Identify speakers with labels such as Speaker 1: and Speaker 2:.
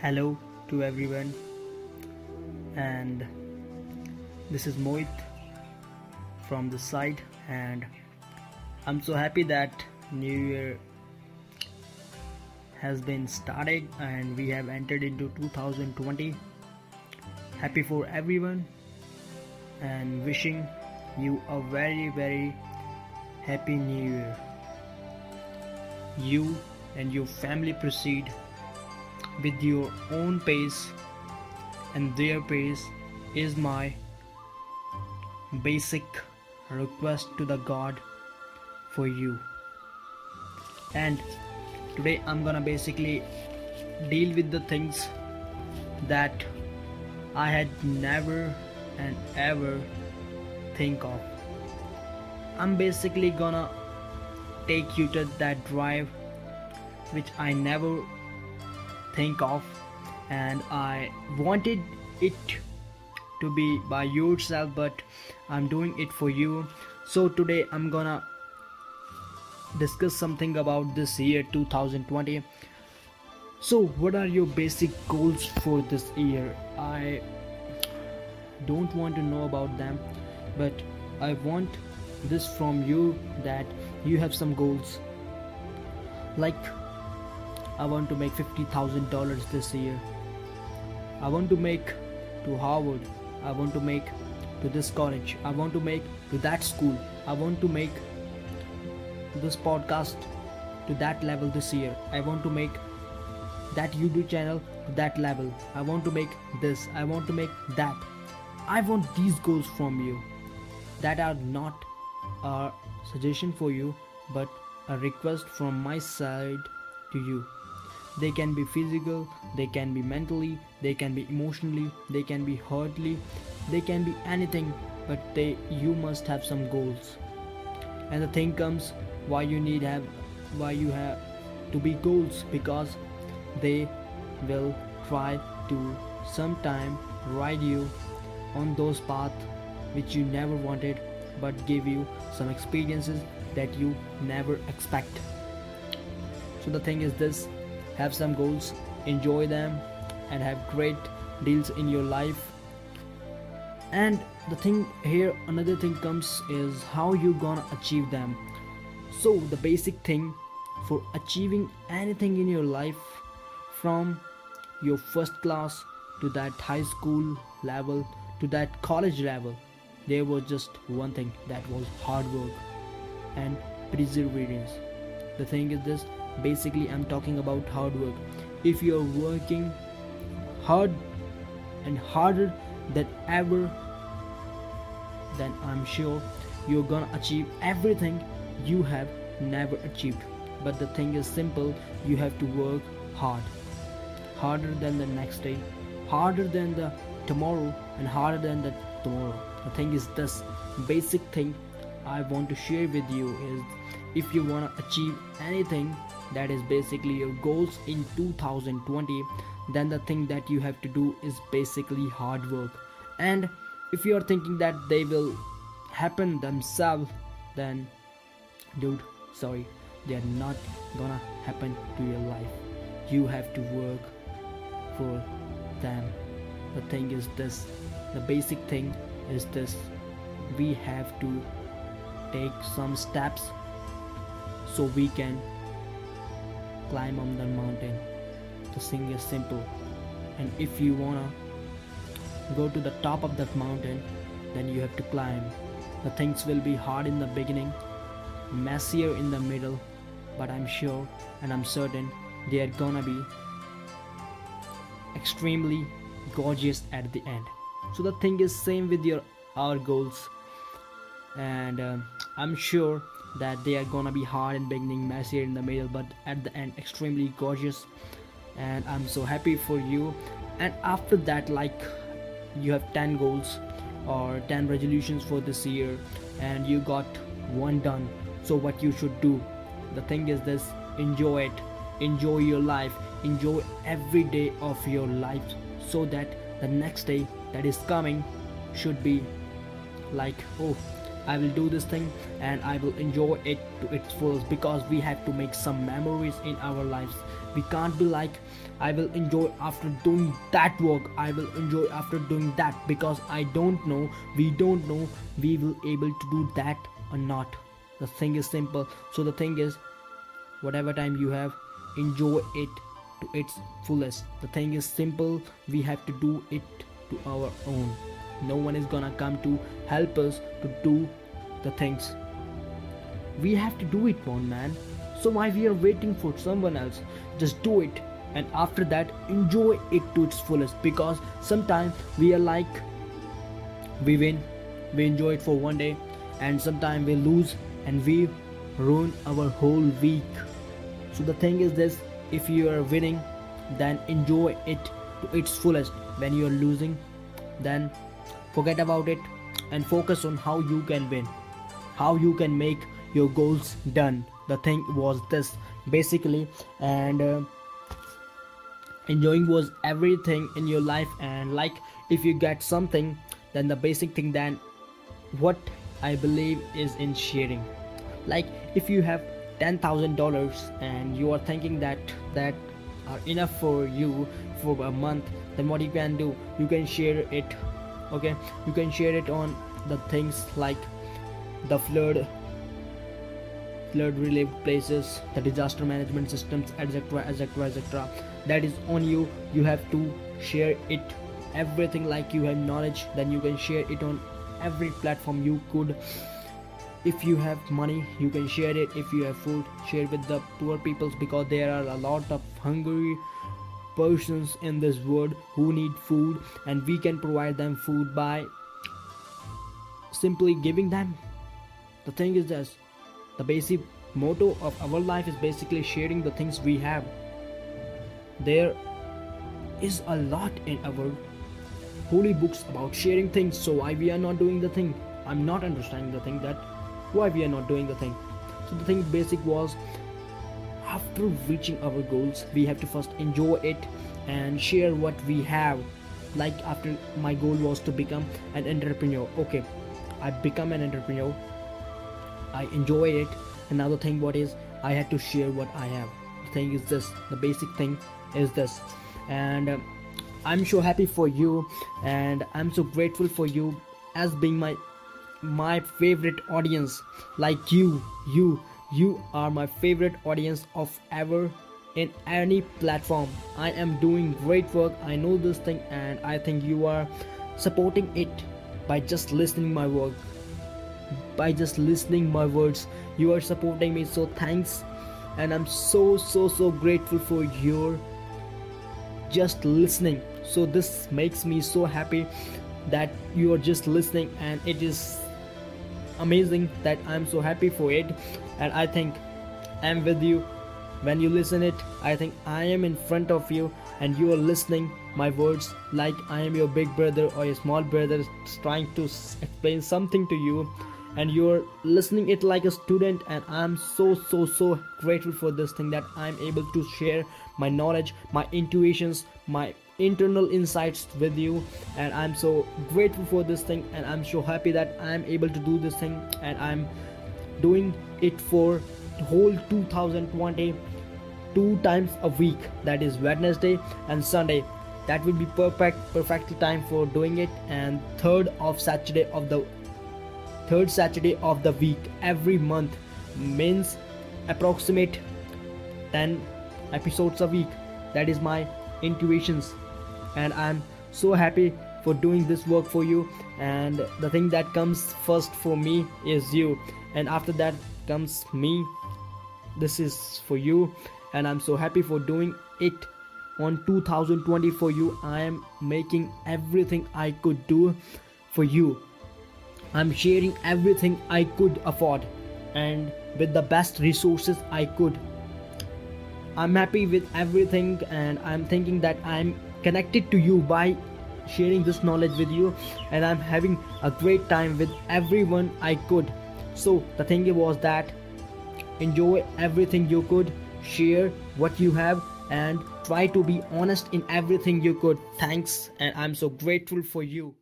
Speaker 1: Hello to everyone, and this is Moit from the side, and I'm so happy that New Year has been started and we have entered into 2020. Happy for everyone, and wishing you a very, very happy New Year. You and your family proceed with your own pace and their pace is my basic request to the god for you. And today i'm gonna basically deal with the things that i had never and ever think of. I'm basically gonna take you to that drive which i never think of and I wanted it to be by yourself but I'm doing it for you. So today I'm gonna discuss something about this year 2020 so what are your basic goals for this year? I don't want to know about them but I want this from you that you have some goals. Like I want to make $50,000 this year. I want to make to Harvard. I want to make to this college. I want to make to that school. I want to make this podcast to that level this year. I want to make that YouTube channel to that level. I want to make this. I want to make that. I want these goals from you that are not a suggestion for you but a request from my side to you they can be physical they can be mentally they can be emotionally they can be hurtly they can be anything but they you must have some goals. And the thing comes why you need have why you have to be goals because they will try to sometime ride you on those paths which you never wanted but give you some experiences that you never expect. So the thing is this have some goals enjoy them and have great deals in your life. And the thing here another thing comes is how you gonna achieve them. So the basic thing for achieving anything in your life from your first class to that high school level to that college level there was just one thing that was hard work and perseverance. The thing is this basically i'm talking about hard work. If you're working hard and harder than ever then i'm sure you're gonna achieve everything you have never achieved. But the thing is simple you have to work hard. Harder than the next day harder than the tomorrow and harder than the tomorrow. The thing is this basic thing i want to share with you is if you want to achieve anything that is basically your goals in 2020 then the thing that you have to do is basically hard work. And if you are thinking that they will happen themselves then dude sorry. They are not gonna happen to your life. You have to work for them. The thing is this. The basic thing is this. We have to take some steps so we can climb on the mountain. The thing is simple. And if you wanna go to the top of that mountain, then you have to climb. The things will be hard in the beginning, messier in the middle, but I'm sure and I'm certain they are gonna be extremely gorgeous at the end. So the thing is same with your our goals, and uh, I'm sure that they are gonna be hard in beginning messy in the middle but at the end extremely gorgeous. And i'm so happy for you. And after that like you have 10 goals or 10 resolutions for this year and you got one done. So what you should do? The thing is this enjoy it. Enjoy your life. Enjoy every day of your life so that the next day that is coming should be like oh i will do this thing and i will enjoy it to its fullest because we have to make some memories in our lives. We can't be like i will enjoy after doing that work. I will enjoy after doing that because i don't know we don't know we will able to do that or not. The thing is simple. So the thing is whatever time you have enjoy it to its fullest. The thing is simple. We have to do it to our own no one is gonna come to help us to do the things. We have to do it one man. So why we are waiting for someone else? Just do it. And after that enjoy it to its fullest. Because sometimes we are like we win. We enjoy it for one day. And sometimes we lose and we ruin our whole week. So the thing is this if you are winning then enjoy it to its fullest. When you are losing then forget about it and focus on how you can win how you can make your goals done. The thing was this basically and uh, enjoying was everything in your life. And like if you get something then the basic thing then what i believe is in sharing. Like if you have $10000 and you are thinking that that are enough for you for a month then what you can do you can share it okay you can share it on the things like the flood flood relief places the disaster management systems etc etc etc that is on you. You have to share it. Everything like you have knowledge then you can share it on every platform you could. If you have money you can share it. If you have food share with the poor peoples because there are a lot of hungry persons in this world who need food and we can provide them food by simply giving them. The thing is this the basic motto of our life is basically sharing the things we have. There is a lot in our holy books about sharing things so why we are not doing the thing? I'm not understanding the thing that why we are not doing the thing. So the thing basic was after reaching our goals we have to first enjoy it and share what we have. Like after my goal was to become an entrepreneur. Okay i become an entrepreneur. I enjoy it. Another thing what is i had to share what i have. The thing is this the basic thing is this. And uh, i'm so happy for you and i'm so grateful for you as being my my favorite audience. Like you you you are my favorite audience of ever in any platform. I am doing great work. I know this thing and i think you are supporting it by just listening my work. By just listening my words you are supporting me. So thanks. And i'm so so so grateful for your just listening. So this makes me so happy that you are just listening and it is amazing that i'm so happy for it. And i think i'm with you. When you listen it i think i am in front of you and you are listening my words like i am your big brother or your small brother trying to explain something to you. And you're listening it like a student and i'm so so so grateful for this thing that i'm able to share my knowledge my intuitions my internal insights with you and i'm so grateful for this thing and i'm so happy that i'm able to do this thing and i'm doing it for whole 2020 two times a week. That is wednesday and sunday. That will be perfect perfectly time for doing it and third of saturday of the third saturday of the week every month means approximate 10 episodes a week. That is my intuitions and i'm so happy for doing this work for you. And the thing that comes first for me is you. And after that comes me. This is for you. And i'm so happy for doing it on 2020 for you. I am making everything i could do for you. I'm sharing everything i could afford and with the best resources i could. I'm happy with everything and i'm thinking that i'm connected to you by sharing this knowledge with you and i'm having a great time with everyone i could. So the thing was that enjoy everything you could share what you have and try to be honest in everything you could. Thanks and i'm so grateful for you